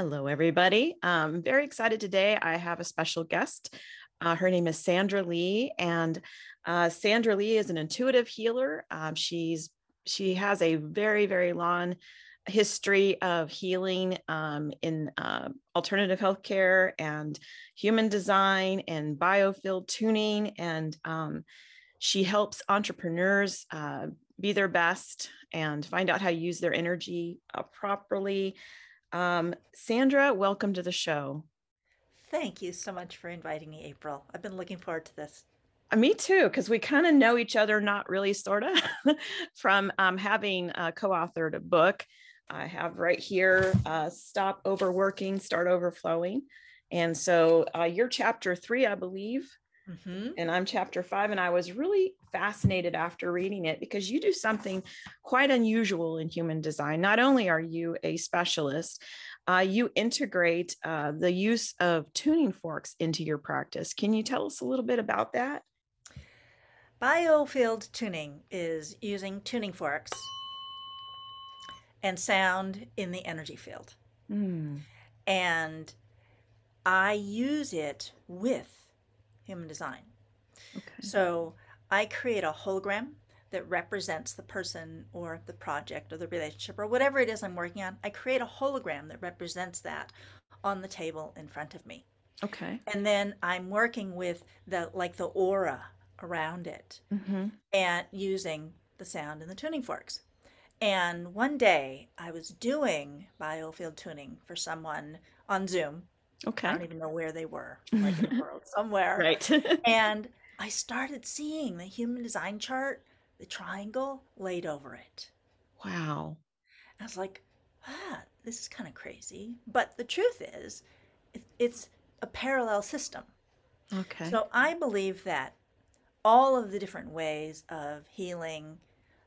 Hello, everybody. I'm very excited today. I have a special guest. Uh, her name is Sandra Lee, and uh, Sandra Lee is an intuitive healer. Um, she's she has a very very long history of healing um, in uh, alternative healthcare and human design and biofield tuning, and um, she helps entrepreneurs uh, be their best and find out how to use their energy uh, properly. Um, Sandra, welcome to the show. Thank you so much for inviting me, April. I've been looking forward to this. Uh, me too, because we kind of know each other, not really, sort of, from um, having uh, co authored a book. I have right here uh, Stop Overworking, Start Overflowing. And so uh, you're chapter three, I believe. Mm-hmm. And I'm chapter five. And I was really fascinated after reading it because you do something quite unusual in human design. Not only are you a specialist, uh, you integrate uh, the use of tuning forks into your practice. Can you tell us a little bit about that? Biofield tuning is using tuning forks and sound in the energy field. Mm. And I use it with human design. Okay. So I create a hologram that represents the person or the project or the relationship or whatever it is I'm working on. I create a hologram that represents that on the table in front of me. Okay. And then I'm working with the like the aura around it mm-hmm. and using the sound and the tuning forks. And one day I was doing biofield tuning for someone on Zoom Okay. I don't even know where they were, like in the world, somewhere. Right. and I started seeing the human design chart, the triangle laid over it. Wow. I was like, ah, this is kind of crazy. But the truth is, it's a parallel system. Okay. So I believe that all of the different ways of healing,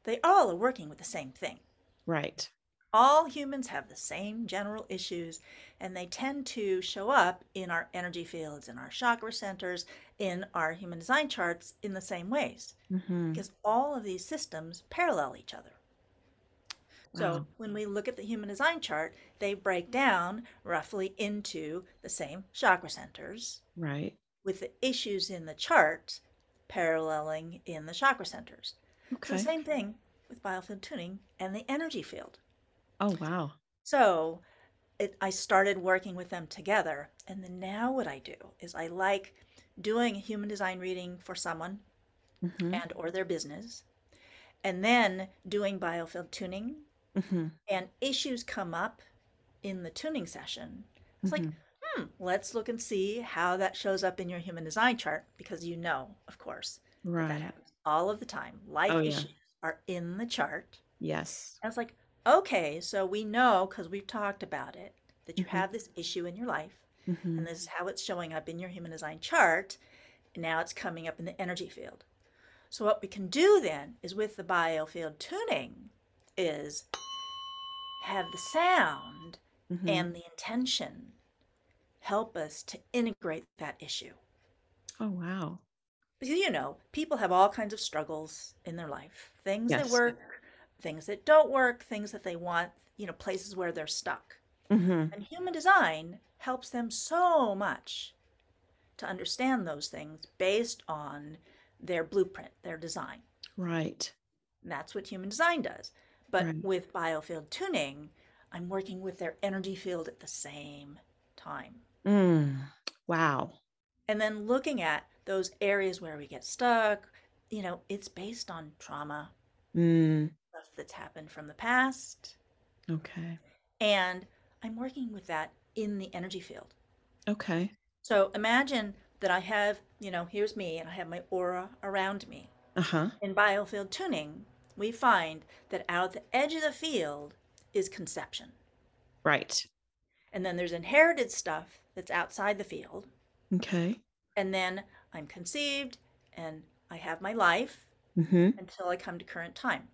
they all are working with the same thing. Right. All humans have the same general issues, and they tend to show up in our energy fields, in our chakra centers, in our human design charts in the same ways, mm-hmm. because all of these systems parallel each other. Wow. So when we look at the human design chart, they break down roughly into the same chakra centers. Right. With the issues in the chart paralleling in the chakra centers. Okay. The same thing with biofield tuning and the energy field. Oh, wow. So it, I started working with them together. And then now what I do is I like doing a human design reading for someone mm-hmm. and or their business and then doing biofield tuning mm-hmm. and issues come up in the tuning session it's mm-hmm. like hmm let's look and see how that shows up in your human design chart because you know of course right that happens all of the time life oh, issues yeah. are in the chart yes i was like okay, so we know because we've talked about it that you mm-hmm. have this issue in your life, mm-hmm. and this is how it's showing up in your human design chart. And now it's coming up in the energy field. So what we can do then is with the biofield tuning is have the sound mm-hmm. and the intention help us to integrate that issue. Oh wow. Because you know, people have all kinds of struggles in their life. Things yes. that work, things that don't work, things that they want, you know, places where they're stuck. Mm-hmm. And human design helps them so much to understand those things based on their blueprint, their design. Right. And that's what human design does. But right. with biofield tuning, I'm working with their energy field at the same time. Mm. Wow. And then looking at those areas where we get stuck, you know, it's based on trauma, mm that's happened from the past. Okay. And I'm working with that in the energy field. Okay. So imagine that I have, you know, here's me and I have my aura around me. Uh-huh. In biofield tuning, we find that out at the edge of the field is conception. Right. And then there's inherited stuff that's outside the field. Okay. And then I'm conceived and I have my life mm-hmm. until I come to current time.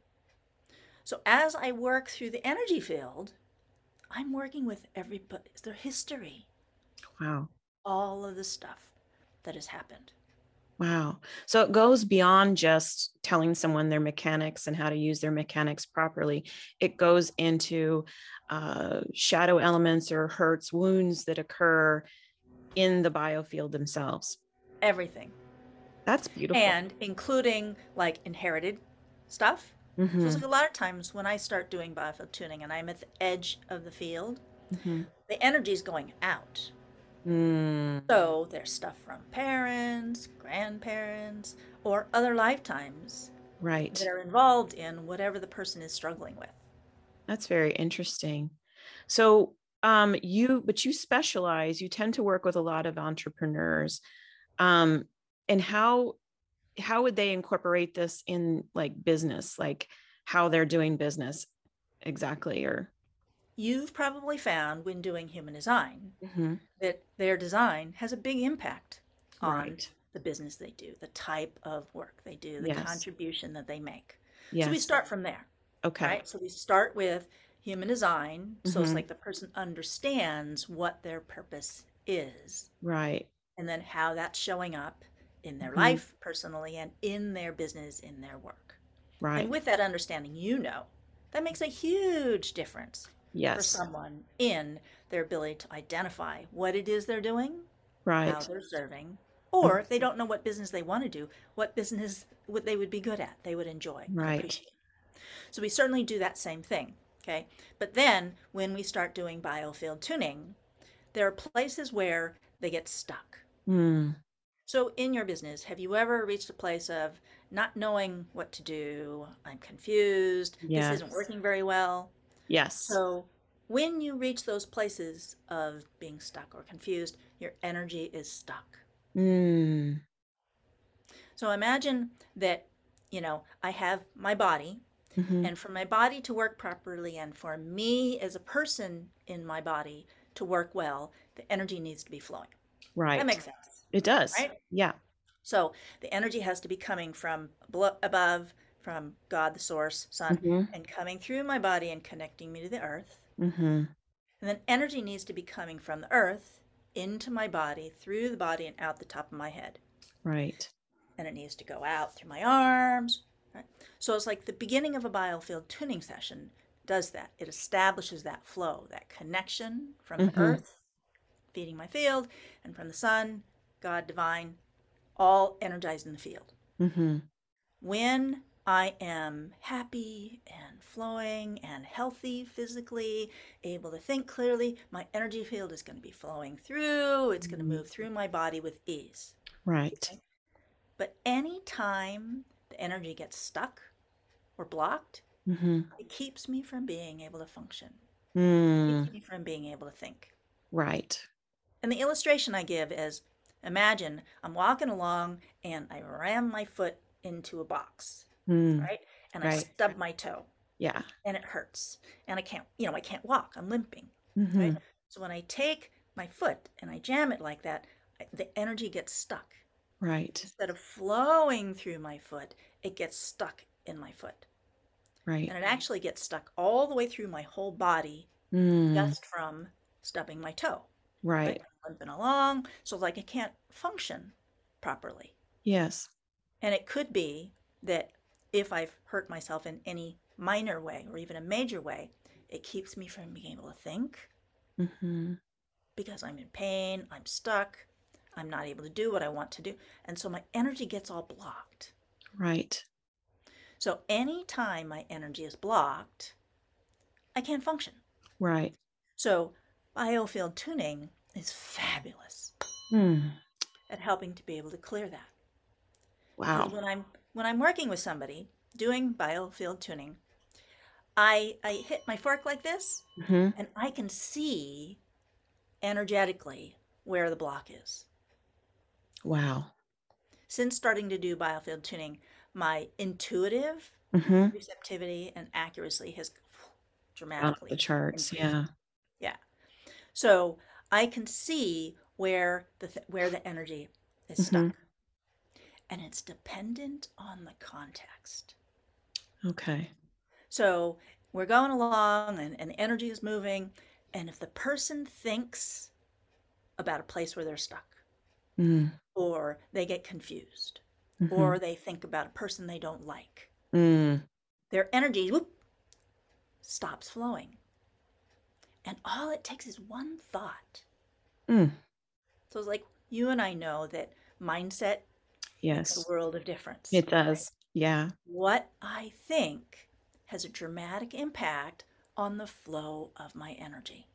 So as I work through the energy field, I'm working with everybody, their history. Wow. All of the stuff that has happened. Wow. So it goes beyond just telling someone their mechanics and how to use their mechanics properly. It goes into uh, shadow elements or hurts, wounds that occur in the biofield themselves. Everything. That's beautiful. And including like inherited stuff. Mhm. So it's like a lot of times when I start doing biofield tuning and I'm at the edge of the field, Mhm. the energy is going out. Mm. So there's stuff from parents, grandparents, or other lifetimes Right. that are involved in whatever the person is struggling with. That's very interesting. So, um, you, but you specialize, you tend to work with a lot of entrepreneurs. Um, and how, how would they incorporate this in like business, like how they're doing business exactly? Or, You've probably found when doing human design Mhm. that their design has a big impact on right. the business they do, the type of work they do, the Yes. contribution that they make. Yes. So we start from there, okay. right? So we start with human design. So it's Mhm. like the person understands what their purpose is Right. and then how that's showing up in their Mhm. life personally and in their business, in their work. Right. And with that understanding, you know, that makes a huge difference for someone in their ability to identify what it is they're doing, right. how they're serving, or if they don't know what business they want to do, what business what they would be good at, they would enjoy, Right. So we certainly do that same thing, okay? But then when we start doing biofield tuning, there are places where they get stuck. Mm. So in your business, have you ever reached a place of not knowing what to do? I'm confused. This isn't working very well. Yes. So when you reach those places of being stuck or confused, your energy is stuck. Mm. So imagine that, you know, I have my body, Mhm. and for my body to work properly and for me as a person in my body to work well, the energy needs to be flowing. Right. That makes sense, it does. right? Yeah. So the energy has to be coming from above, from God, the source, sun, hmm and coming through my body and connecting me to the earth. Mm-hmm. And then energy needs to be coming from the earth into my body, through the body, and out the top of my head. Right. And it needs to go out through my arms. Right? So it's like the beginning of a biofield tuning session does that. It establishes that flow, that connection from Mhm. the earth, feeding my field, and from the sun, God, divine, all energized in the field. hmm when I am happy and flowing and healthy physically, able to think clearly, my energy field is going to be flowing through. It's going to move through my body with ease. Right. But anytime the energy gets stuck or blocked, hmm it keeps me from being able to function, Mm. keeps me from being able to think. Right. And the illustration I give is imagine I'm walking along and I ram my foot into a box, Mm. right? And I stub my toe. Yeah. and it hurts and i can't you know i can't walk i'm limping hmm right so when i take my foot and i jam it like that the energy gets stuck Right. instead of flowing through my foot it gets stuck in my foot Right. and it actually gets stuck all the way through my whole body Mm. just from stubbing my toe Right. I'm limping along so like i can't function properly Yes. and it could be that if i've hurt myself in any minor way or even a major way it keeps me from being able to think hmm because I'm in pain, I'm stuck, I'm not able to do what I want to do. And so my energy gets all blocked. Right. So anytime my energy is blocked, I can't function. Right. So biofield tuning is fabulous Mm. at helping to be able to clear that. Wow. Because when I'm when I'm working with somebody doing biofield tuning, I I hit my fork like this hmm and I can see energetically where the block is. Wow. since starting to do biofield tuning, my intuitive hmm receptivity and accuracy has Out dramatically the charts. Yeah. Yeah. So I can see where the th- where the energy is stuck, Mhm. and it's dependent on the context. Okay. So we're going along, and, and the energy is moving, and if the person thinks about a place where they're stuck, mm. or they get confused mm-hmm. or they think about a person they don't like. Mm. Their energy whoop, stops flowing. And all it takes is one thought. Mm. So it's like you and I know that mindset yes. makes a world of difference. It does. Right? Yeah. What I think has a dramatic impact on the flow of my energy.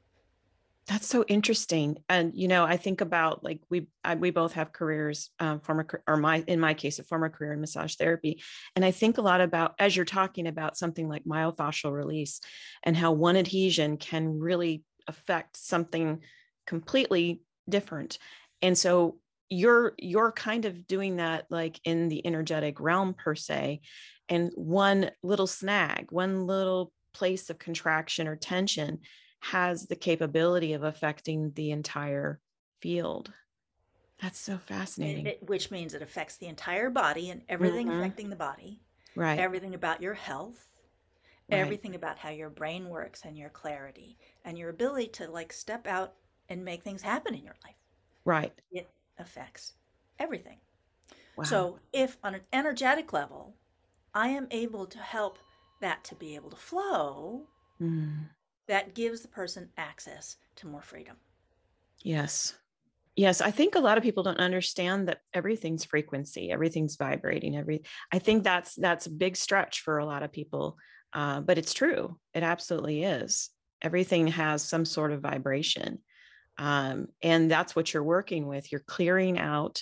That's so interesting. And you know, I think about like we I, we both have careers, um, former or my in my case, a former career in massage therapy, and I think a lot about as you're talking about something like myofascial release, and how one adhesion can really affect something completely different. And so you're you're kind of doing that like in the energetic realm per se, and one little snag, one little place of contraction or tension has the capability of affecting the entire field. That's so fascinating. It, which means it affects the entire body and everything mm-hmm. affecting the body. Right. Everything about your health, right. everything about how your brain works and your clarity and your ability to like step out and make things happen in your life. Right. It affects everything. Wow. So, if on an energetic level, I am able to help that to be able to flow, mm that gives the person access to more freedom. Yes. Yes, I think a lot of people don't understand that everything's frequency, everything's vibrating. Every I think that's that's a big stretch for a lot of people, uh, but it's true. It absolutely is. Everything has some sort of vibration, um, and that's what you're working with. You're clearing out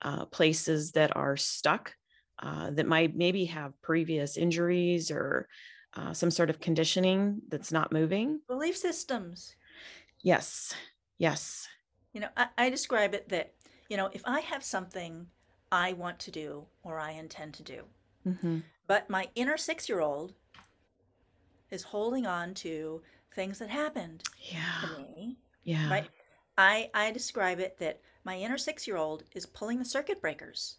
uh, places that are stuck, uh, that might maybe have previous injuries or uh, some sort of conditioning that's not moving. Belief systems. Yes. Yes. You know, I, I describe it that, you know, if I have something I want to do or I intend to do, mm-hmm. but my inner six year old is holding on to things that happened yeah. to me. Yeah. Right. I, I describe it that my inner six year old is pulling the circuit breakers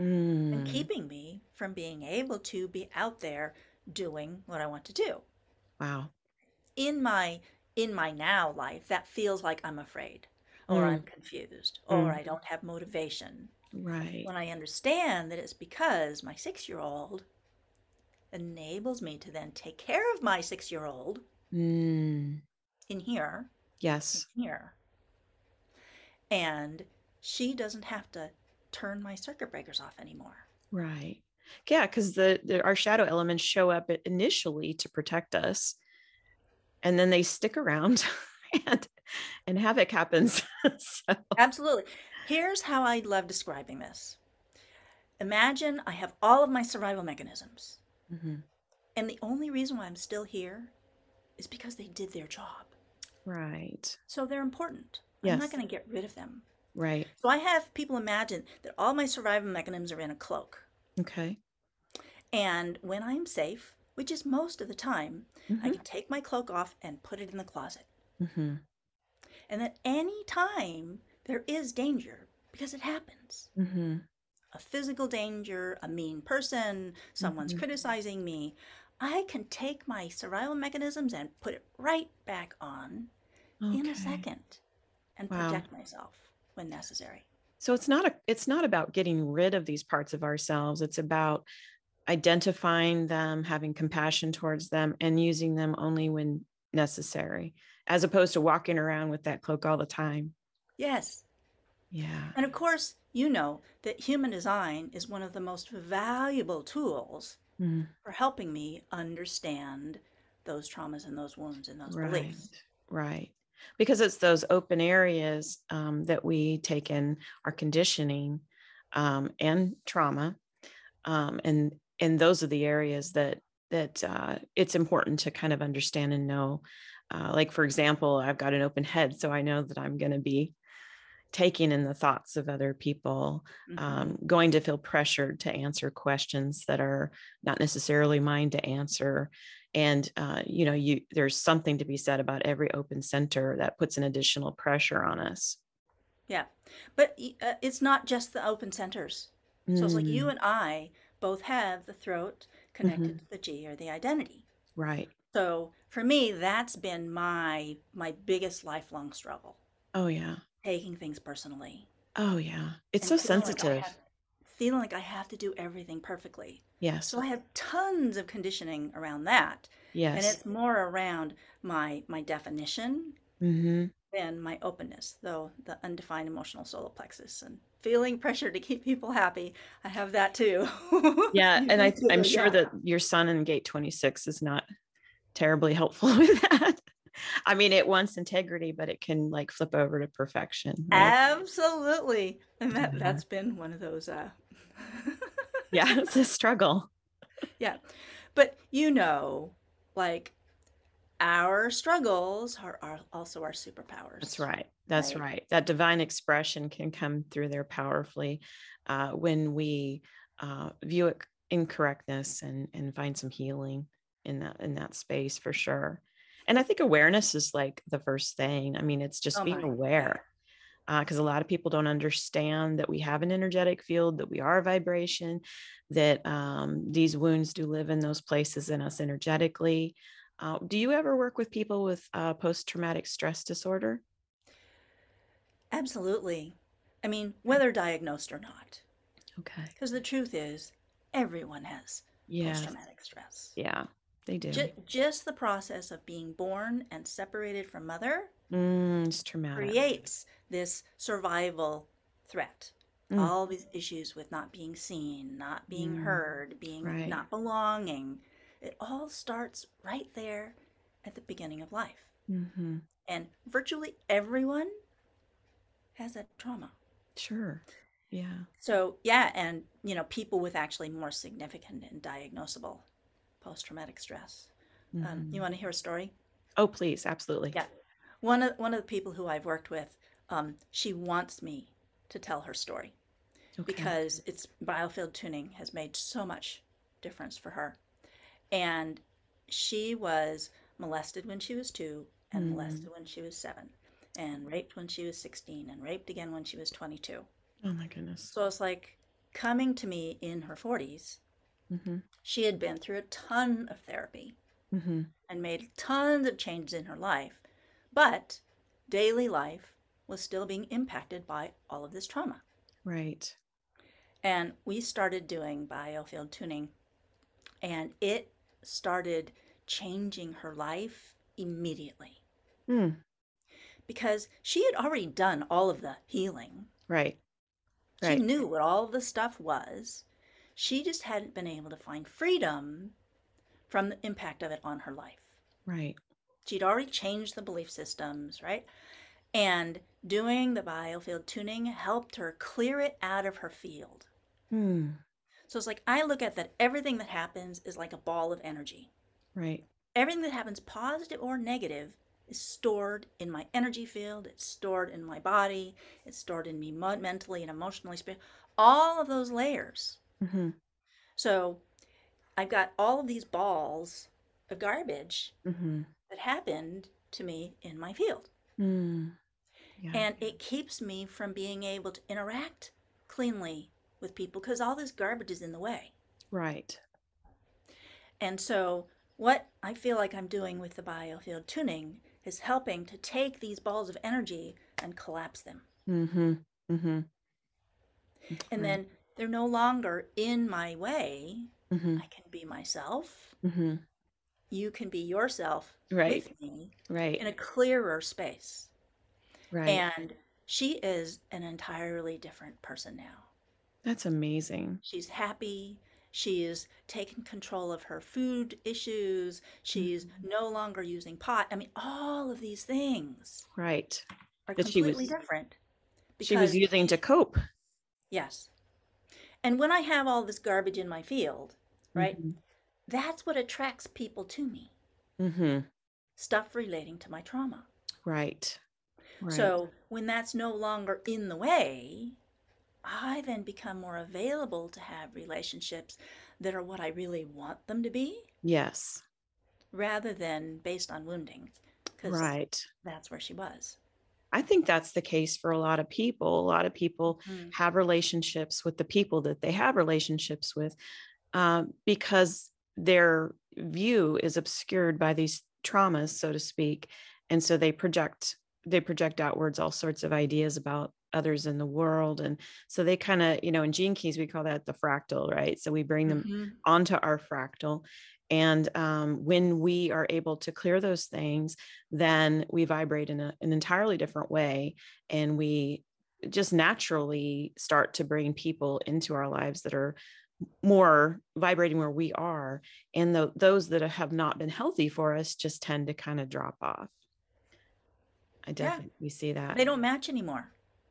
mm. and keeping me from being able to be out there doing what I want to do. Wow. In my in my now life, that feels like I'm afraid or mm. I'm confused or mm. I don't have motivation. Right. When I understand that it's because my 6-year-old enables me to then take care of my 6-year-old mm. in here. Yes. In here. And she doesn't have to turn my circuit breakers off anymore. Right. Yeah, because the, the our shadow elements show up initially to protect us, and then they stick around, and and havoc happens. so. Absolutely. Here's how I love describing this. Imagine I have all of my survival mechanisms, mm-hmm. and the only reason why I'm still here is because they did their job. Right. So they're important. Yes. I'm not going to get rid of them. Right. So I have people imagine that all my survival mechanisms are in a cloak. Okay. And when I'm safe, which is most of the time. I can take my cloak off and put it in the closet. Mm-hmm. And that any time there is danger, because it happens mm-hmm. a physical danger, a mean person, someone's mm-hmm. criticizing me I can take my survival mechanisms and put it right back on in a second and wow. protect myself when necessary so it's not a it's not about getting rid of these parts of ourselves it's about identifying them having compassion towards them and using them only when necessary as opposed to walking around with that cloak all the time yes yeah and of course you know that human design is one of the most valuable tools mm. for helping me understand those traumas and those wounds and those right. beliefs right because it's those open areas um, that we take in our conditioning um, and trauma um, and and those are the areas that that uh, it's important to kind of understand and know uh, like for example i've got an open head so i know that i'm going to be taking in the thoughts of other people mm-hmm. um, going to feel pressured to answer questions that are not necessarily mine to answer and uh, you know you there's something to be said about every open center that puts an additional pressure on us yeah but uh, it's not just the open centers so it's like you mm. and i both have the throat connected mm-hmm. to the g or the identity right so for me that's been my my biggest lifelong struggle oh yeah taking things personally Oh yeah. It's so feeling like sensitive. have, feeling like I have to do everything perfectly. Yes. So I have tons of conditioning around that. Yes. And it's more around my my definition mm-hmm. than my openness, though the undefined emotional solar plexus and feeling pressure to keep people happy. I have that too. yeah. and I, I'm sure yeah. that your sun in gate 26 is not terribly helpful with that. I mean, it wants integrity, but it can like flip over to perfection. Right? Absolutely. And that, yeah. that's been one of those, uh, yeah, it's a struggle. Yeah. But you know, like our struggles are, are also our superpowers. That's right. That's right. right. That divine expression can come through there powerfully uh, when we uh, view it incorrectness and and find some healing in that in that space for sure. And I think awareness is like the first thing. I mean, it's just oh being aware because uh, a lot of people don't understand that we have an energetic field, that we are a vibration, that um, these wounds do live in those places in us energetically. Uh, do you ever work with people with uh, post traumatic stress disorder? Absolutely. I mean, whether diagnosed or not. Okay. Because the truth is, everyone has yeah. post traumatic stress. Yeah, they do. Just, just, the process of being born and separated from mother mm, it's traumatic. creates this survival threat. Mm. All these issues with not being seen, not being mm. heard, being right. not belonging. It all starts right there at the beginning of life. Mm-hmm. And virtually everyone has that trauma. Sure. Yeah. So, yeah. And, you know, people with actually more significant and diagnosable post traumatic stress. Mm-hmm. Um, you mm-hmm. want to hear a story? Oh, please. Absolutely. Yeah. One of, one of the people who I've worked with, um, she wants me to tell her story okay. because it's biofield tuning has made so much difference for her. And she was molested when she was two and mm. molested when she was seven and raped when she was 16 and raped again when she was 22. Oh my goodness. So it's like coming to me in her 40s. Mm-hmm. She had been through a ton of therapy mm-hmm. and made tons of changes in her life, but daily life was still being impacted by all of this trauma. Right. And we started doing biofield tuning, and it started changing her life immediately. Mm. Because she had already done all of the healing. Right. Right. She knew what all the stuff was. She just hadn't been able to find freedom from the impact of it on her life. Right. She'd already changed the belief systems, right? And doing the biofield tuning helped her clear it out of her field. Hmm. So it's like I look at that everything that happens is like a ball of energy. Right. Everything that happens, positive or negative, is stored in my energy field. It's stored in my body. It's stored in me mentally and emotionally. All of those layers. Mm-hmm. So I've got all of these balls of garbage mm-hmm. that happened to me in my field. Mm. Yeah. And it keeps me from being able to interact cleanly with people because all this garbage is in the way. Right. And so, what I feel like I'm doing with the biofield tuning is helping to take these balls of energy and collapse them. Mm-hmm. Mm-hmm. And then they're no longer in my way. Mm-hmm. I can be myself. Mm-hmm. You can be yourself right. with me right. in a clearer space. Right. And she is an entirely different person now. That's amazing. She's happy. She's taken control of her food issues. She's mm-hmm. no longer using pot. I mean, all of these things. Right. Are that completely she was, different. She was using to cope. Yes. And when I have all this garbage in my field, right, mm-hmm. that's what attracts people to me. Mm-hmm. Stuff relating to my trauma. Right. Right. So when that's no longer in the way, I then become more available to have relationships that are what I really want them to be. Yes. Rather than based on wounding. Right. That's where she was. I think that's the case for a lot of people. A lot of people mm. have relationships with the people that they have relationships with um, because their view is obscured by these traumas, so to speak. And so they project they project outwards all sorts of ideas about others in the world and so they kind of you know in gene keys we call that the fractal right so we bring them mm-hmm. onto our fractal and um, when we are able to clear those things then we vibrate in a, an entirely different way and we just naturally start to bring people into our lives that are more vibrating where we are and the, those that have not been healthy for us just tend to kind of drop off i definitely yeah. see that they don't match anymore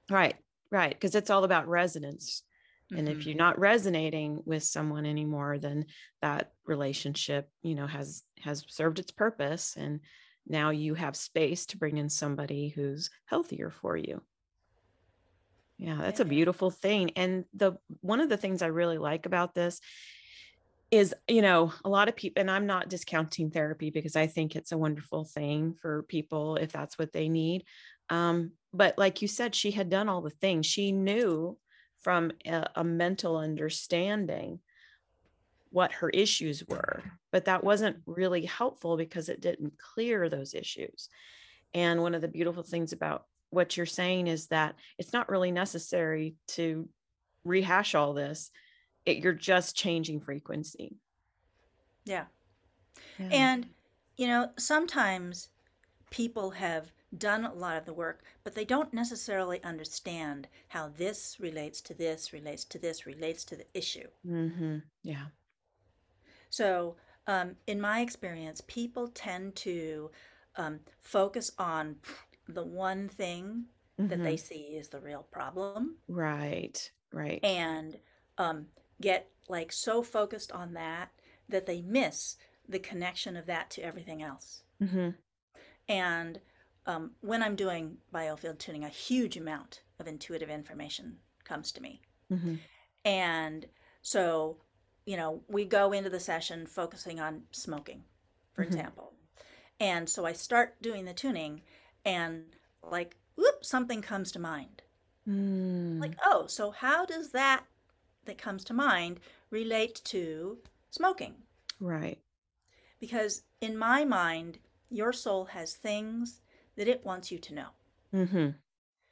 right right because it's all about resonance mm-hmm. and if mm-hmm. you're not resonating with someone anymore then that relationship you know has has served its purpose and now you have space to bring in somebody who's healthier for you yeah that's a beautiful thing and the one of the things i really like about this is you know a lot of people and i'm not discounting therapy because i think it's a wonderful thing for people if that's what they need um, but like you said she had done all the things. She knew from a, a mental understanding what her issues were but that wasn't really helpful because it didn't clear those issues and one of the beautiful things about what you're saying is that it's not really necessary to rehash all this it, you're just changing frequency yeah. yeah and you know sometimes people have done a lot of the work but they don't necessarily understand how this relates to this relates to this relates to the issue mm-hmm. yeah so um, in my experience people tend to um, focus on the one thing mm-hmm. that they mm-hmm. see is the real problem. Right, right. And um, get like so focused on that that they miss the connection of that to everything else. Mm-hmm. And um, when I'm doing biofield tuning, a huge amount of intuitive information comes to me. Mm-hmm. And so, you know, we go into the session focusing on smoking, for mm-hmm. example. And so I start doing the tuning, and like whoop something comes to mind mm. like oh so how does that that comes to mind relate to smoking. Right. Because in my mind your soul has things that it wants you to know. Mm-hmm.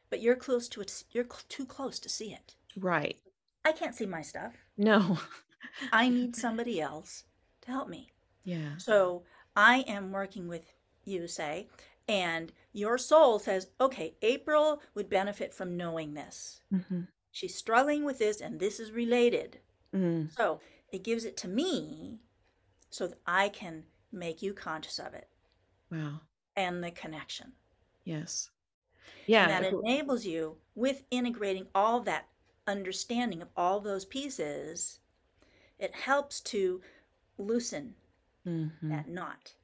but you're close to it you're cl- too close to see it. Right. I can't see my stuff. No. I need somebody else to help me. Yeah. So i am working with you say and your soul says, okay, April would benefit from knowing this. Mm-hmm. She's struggling with this, and this is related. Mm-hmm. So it gives it to me so that I can make you conscious of it. Wow. And the connection. Yes. Yeah. And that enables you with integrating all that understanding of all those pieces, it helps to loosen mm-hmm. that knot.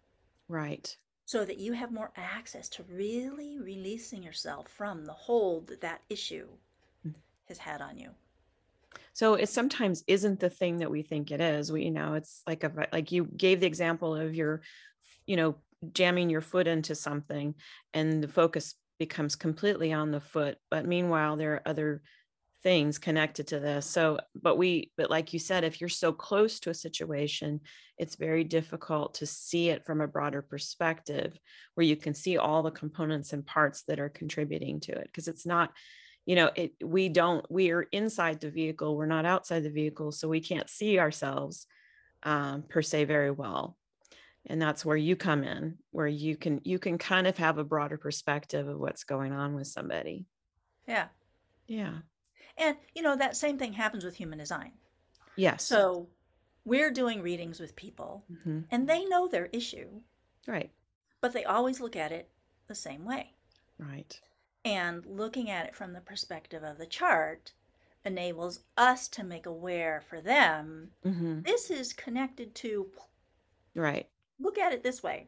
Right so that you have more access to really releasing yourself from the hold that that issue mm. Has had on you. So it sometimes isn't the thing that we think it is. We you know it's like a like you gave the example of your you know jamming your foot into something and the focus becomes completely on the foot. But meanwhile there are other things connected to this. So but we but like you said if you're so close to a situation it's very difficult to see it from a broader perspective where you can see all the components and parts that are contributing to it because it's not you know it we don't we are inside the vehicle we're not outside the vehicle so we can't see ourselves um, per se very well and that's where you come in where you can you can kind of have a broader perspective of what's going on with somebody yeah yeah and, you know, that same thing happens with human design. Yes. So we're doing readings with people mm-hmm. and they know their issue. Right. But they always look at it the same way. Right. And looking at it from the perspective of the chart enables us to make aware for them mm-hmm. this is connected to. Right. Look at it this way.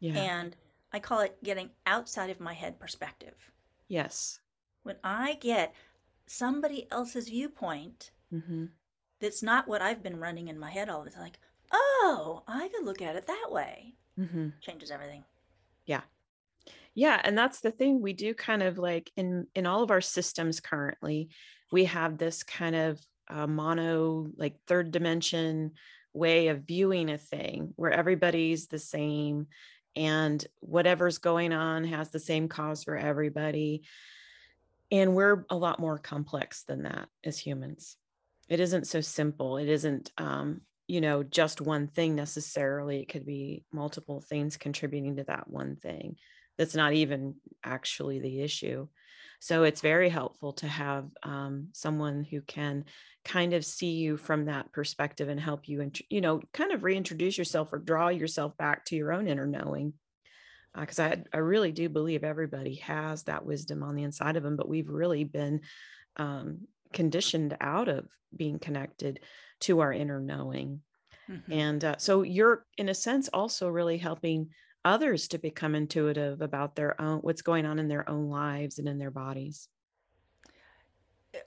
Yeah. And I call it getting outside of my head perspective. Yes. When I get somebody else's viewpoint mm-hmm. that's not what I've been running in my head all the time. Like, oh, I could look at it that way. Mm-hmm. Changes everything. Yeah. Yeah. And that's the thing we do kind of like in, in all of our systems currently, we have this kind of uh, mono, like third dimension way of viewing a thing where everybody's the same and whatever's going on has the same cause for everybody. And we're a lot more complex than that as humans. It isn't so simple. It isn't um, you know just one thing necessarily. It could be multiple things contributing to that one thing that's not even actually the issue so it's very helpful to have um, someone who can kind of see you from that perspective and help you int- you know kind of reintroduce yourself or draw yourself back to your own inner knowing because uh, I, I really do believe everybody has that wisdom on the inside of them but we've really been um, conditioned out of being connected to our inner knowing. Mm-hmm. And uh, so you're, in a sense, also really helping others to become intuitive about their own, what's going on in their own lives and in their bodies.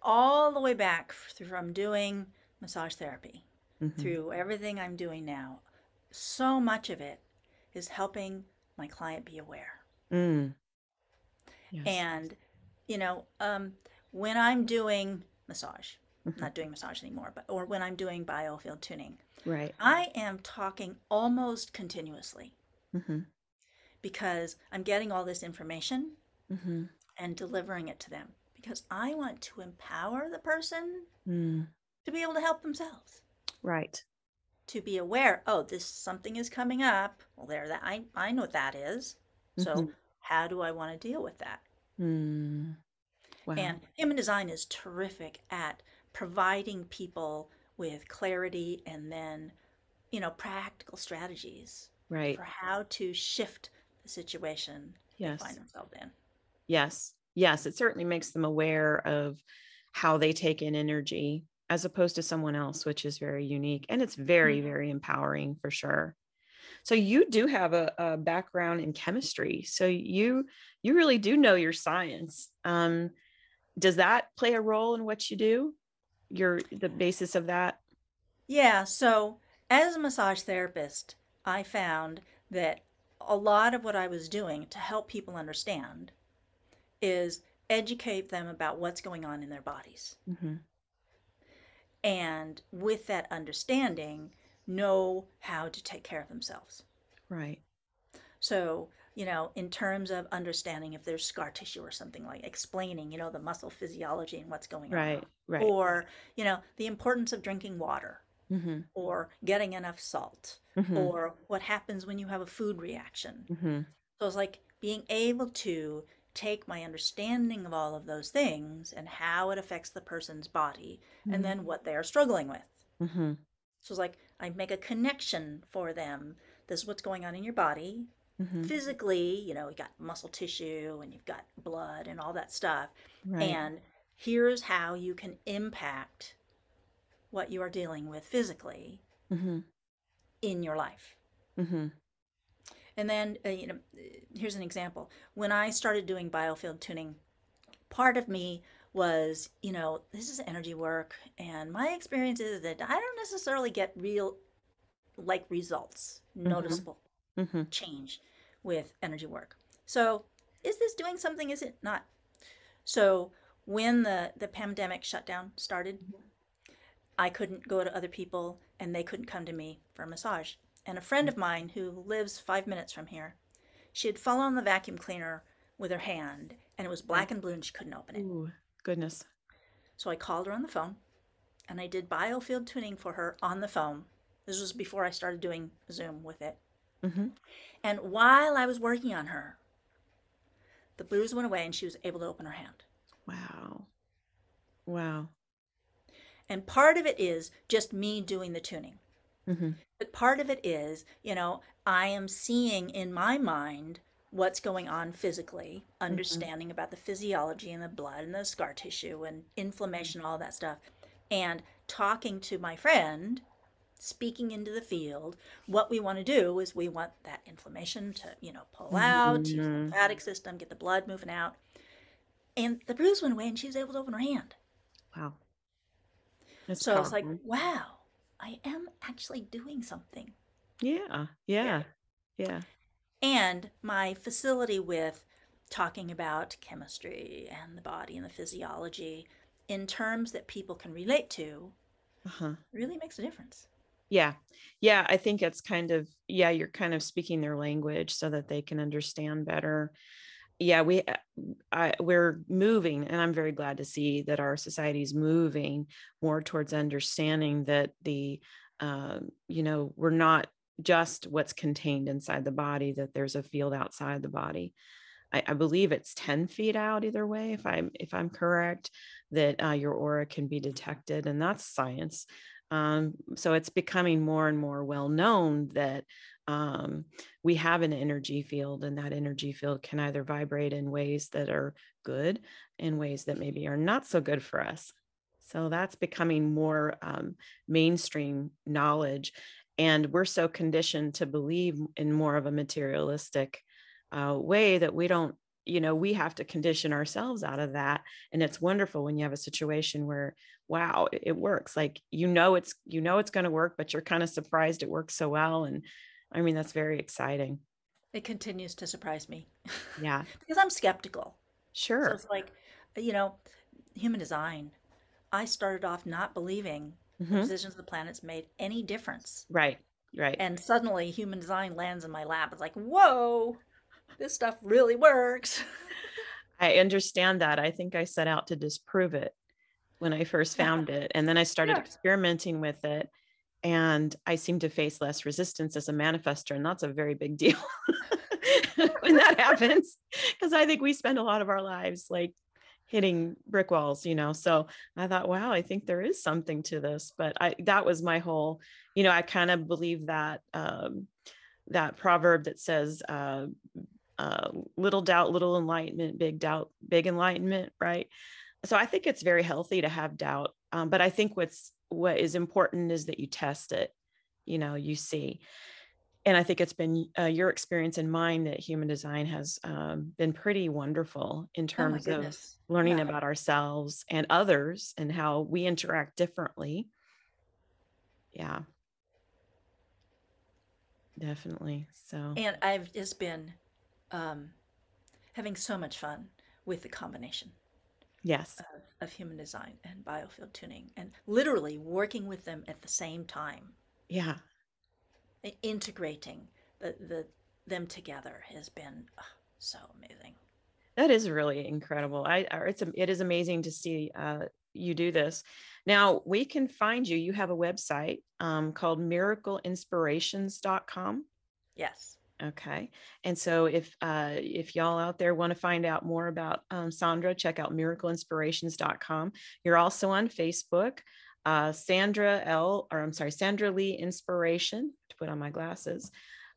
All the way back from doing massage therapy mm-hmm. through everything I'm doing now, so much of it is helping my client be aware. Mm. Yes. And, you know, um, when I'm doing massage, mm-hmm. not doing massage anymore, but or when I'm doing biofield tuning. Right. I am talking almost continuously mm-hmm. because I'm getting all this information mm-hmm. and delivering it to them because I want to empower the person mm. to be able to help themselves. Right. To be aware, oh, this something is coming up. Well, there that I I know what that is. So mm-hmm. how do I want to deal with that? Mm. Wow. And human design is terrific at providing people with clarity and then, you know, practical strategies right. for how to shift the situation yes. they find themselves in. Yes. Yes. It certainly makes them aware of how they take in energy as opposed to someone else, which is very unique. And it's very, mm-hmm. very empowering for sure. So you do have a, a, background in chemistry. So you you really do know your science. Um, does that play a role in what you do? Your the basis of that? Yeah, so as a massage therapist, I found that a lot of what I was doing to help people understand is educate them about what's going on in their bodies. Mm-hmm. And with that understanding, know how to take care of themselves. Right. So you know, in terms of understanding if there's scar tissue or something like explaining, you know, the muscle physiology and what's going right, on. Right. Right. Or, you know, the importance of drinking water mm-hmm. or getting enough salt mm-hmm. or what happens when you have a food reaction. Mm-hmm. So it's like being able to take my understanding of all of those things and how it affects the person's body and mm-hmm. then what they are struggling with. Mm-hmm. So it's like I make a connection for them. This is what's going on in your body Mm-hmm. Physically, you know, you got muscle tissue and you've got blood and all that stuff. Right. And here's how you can impact what you are dealing with physically mm-hmm. In your life. Mm-hmm. And then, uh, you know, here's an example. When I started doing biofield tuning, part of me was, you know, this is energy work, and my experience is that I don't necessarily get real, like, results, mm-hmm. noticeable mm-hmm. change with energy work. So, is this doing something? Is it not? So, when the, the pandemic shutdown started, I couldn't go to other people and they couldn't come to me for a massage. And a friend of mine who lives five minutes from here, she had fallen on the vacuum cleaner with her hand and it was black and blue and she couldn't open it. Ooh, goodness. So I called her on the phone and I did biofield tuning for her on the phone. This was before I started doing Zoom with it. Mm-hmm. And while I was working on her, the blues went away and she was able to open her hand. Wow. Wow. And part of it is just me doing the tuning. Mm-hmm. But part of it is, you know, I am seeing in my mind what's going on physically, mm-hmm. understanding mm-hmm. about the physiology and the blood and the scar tissue and inflammation, all that stuff, and talking to my friend speaking into the field, what we want to do is we want that inflammation to, you know, pull out, mm-hmm. use the mm-hmm. lymphatic system, get the blood moving out. And the bruise went away and she was able to open her hand. Wow. That's so powerful. it's like, wow, I am actually doing something. Yeah. Yeah. Yeah. And my facility with talking about chemistry and the body and the physiology in terms that people can relate to uh-huh. really makes a difference. Yeah. Yeah. I think it's kind of, yeah, you're kind of speaking their language so that they can understand better. Yeah, we uh, I, we're moving, and I'm very glad to see that our society is moving more towards understanding that the, uh, you know, we're not just what's contained inside the body; that there's a field outside the body. I, I believe it's 10 feet out either way, if I'm if I'm correct, that uh, your aura can be detected, and that's science. Um, so it's becoming more and more well known that um, we have an energy field, and that energy field can either vibrate in ways that are good and ways that maybe are not so good for us. So that's becoming more um, mainstream knowledge. And we're so conditioned to believe in more of a materialistic uh, way that we don't you know we have to condition ourselves out of that and it's wonderful when you have a situation where wow it, it works like you know it's you know it's going to work but you're kind of surprised it works so well and i mean that's very exciting. It continues to surprise me. Yeah. Because i'm skeptical. Sure. so it's like you know human design i started off not believing mm-hmm. the positions of the planets made any difference. Right right. And suddenly human design lands in my lap. It's like whoa this stuff really works. I understand that. I think I set out to disprove it when I first found yeah. it. And then I started yeah. experimenting with it. And I seem to face less resistance as a manifester. And that's a very big deal when that happens. Because I think we spend a lot of our lives like hitting brick walls, you know. So I thought, wow, I think there is something to this. But I that was my whole, you know, I kind of believe that um that proverb that says uh uh, little doubt, little enlightenment, big doubt, big enlightenment, right? So I think it's very healthy to have doubt, um, but I think what's what is important is that you test it. You know, you see, and I think it's been uh, your experience and mine that human design has um, been pretty wonderful in oh terms oh of learning yeah. about ourselves and others and how we interact differently. Yeah. Definitely. So, and I've just been um, having so much fun with the combination. Yes. Of, of human design and biofield tuning and literally working with them at the same time. Yeah. Integrating the, the them together has been oh, so amazing. That is really incredible. I it's it is amazing to see uh, you do this. Now we can find you. You have a website um, called miracleinspirations.com. Yes. Okay. And so if uh, if y'all out there want to find out more about um, Sandra, check out miracleinspirations.com. You're also on Facebook, uh, Sandra L, or I'm sorry, Sandra Lee Inspiration, to put on my glasses,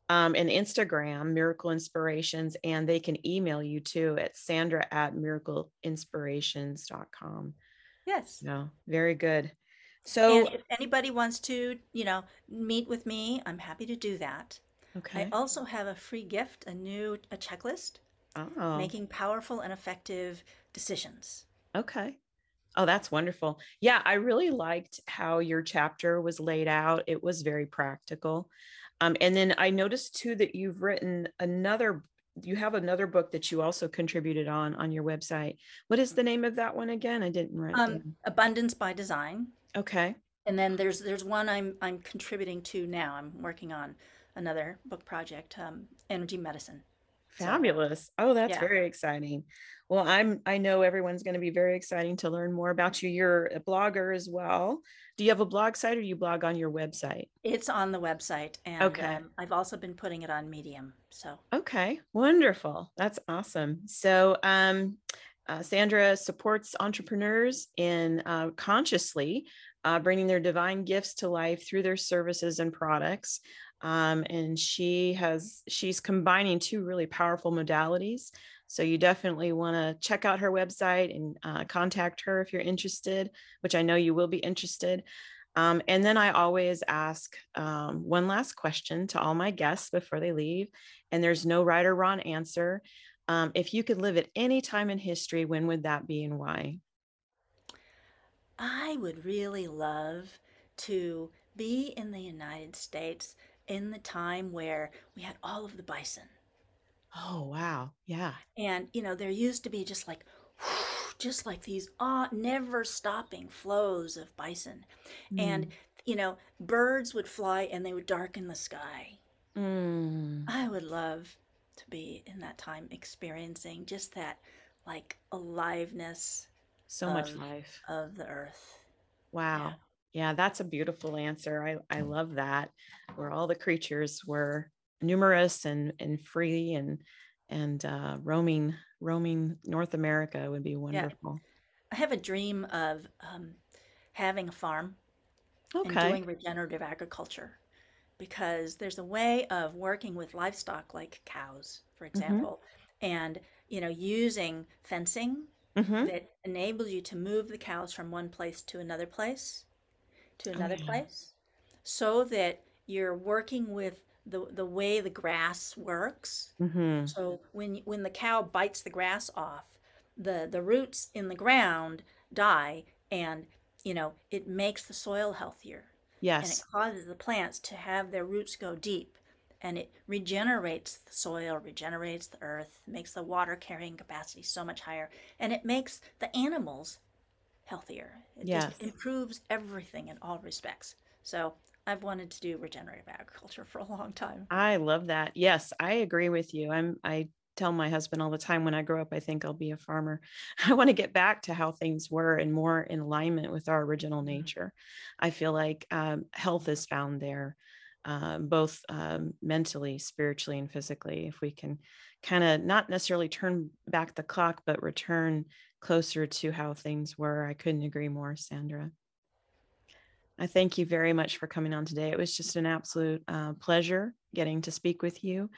um, and Instagram, Miracle Inspirations, and they can email you too at Sandra at miracleinspirations.com. Yes. No, very good. So and if anybody wants to, you know, meet with me, I'm happy to do that. Okay. I also have a free gift, a new a checklist. Oh. Making powerful and effective decisions. Okay. Oh, that's wonderful. Yeah, I really liked how your chapter was laid out. It was very practical. Um, and then I noticed too that you've written another you have another book that you also contributed on on your website. What is the name of that one again? I didn't write. Um, Abundance by Design. Okay. And then there's there's one I'm I'm contributing to now. I'm working on another book project, um, Energy Medicine. Fabulous. So, oh, that's yeah. very exciting. Well, I'm I know everyone's going to be very exciting to learn more about you. You're a blogger as well. Do you have a blog site or you blog on your website? It's on the website and okay. Um, I've also been putting it on Medium. So Okay, wonderful. That's awesome. So um uh, Sandra supports entrepreneurs in uh, consciously uh, bringing their divine gifts to life through their services and products. Um, and she has she's combining two really powerful modalities. So you definitely want to check out her website and uh, contact her if you're interested which i know you will be interested. Um, and then i always ask um, one last question to all my guests before they leave and there's no right or wrong answer. Um, if you could live at any time in history when would that be and why i would really love to be in the united states in the time where we had all of the bison. Oh, wow. Yeah. And, you know, there used to be just like, just like these uh, never stopping flows of bison. Mm. And, you know, birds would fly and they would darken the sky. Mm. I would love to be in that time experiencing just that like aliveness so much life of the earth wow yeah. yeah that's a beautiful answer i i love that where all the creatures were numerous and and free and and uh, roaming roaming North America would be wonderful. Yeah. I have a dream of um, having a farm okay. and doing regenerative agriculture because there's a way of working with livestock like cows, for mm-hmm. example, mm-hmm. and you know using fencing mm-hmm. that enables you to move the cows from one place to another place to oh, another place so that you're working with the the way the grass works. Mm-hmm. So when when the cow bites the grass off, the the roots in the ground die, and you know it makes the soil healthier. Yes, and it causes the plants to have their roots go deep, and it regenerates the soil, regenerates the earth, makes the water carrying capacity so much higher, and it makes the animals healthier. It yes. just improves everything in all respects. So I've wanted to do regenerative agriculture for a long time. I love that. Yes, I agree with you. I'm I tell my husband all the time when I grow up, I think I'll be a farmer. I want to get back to how things were and more in alignment with our original mm-hmm. nature. I feel like um, health is found there, uh, both um, mentally, spiritually, and physically. If we can kind of not necessarily turn back the clock, but return closer to how things were, I couldn't agree more, Sandra. I thank you very much for coming on today. It was just an absolute uh, pleasure getting to speak with you.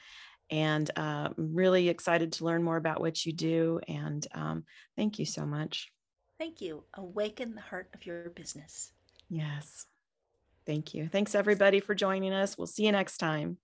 And uh, I'm really excited to learn more about what you do. And um, thank you so much. Thank you. Awaken the heart of your business. Yes. Thank you. Thanks, everybody, for joining us. We'll see you next time.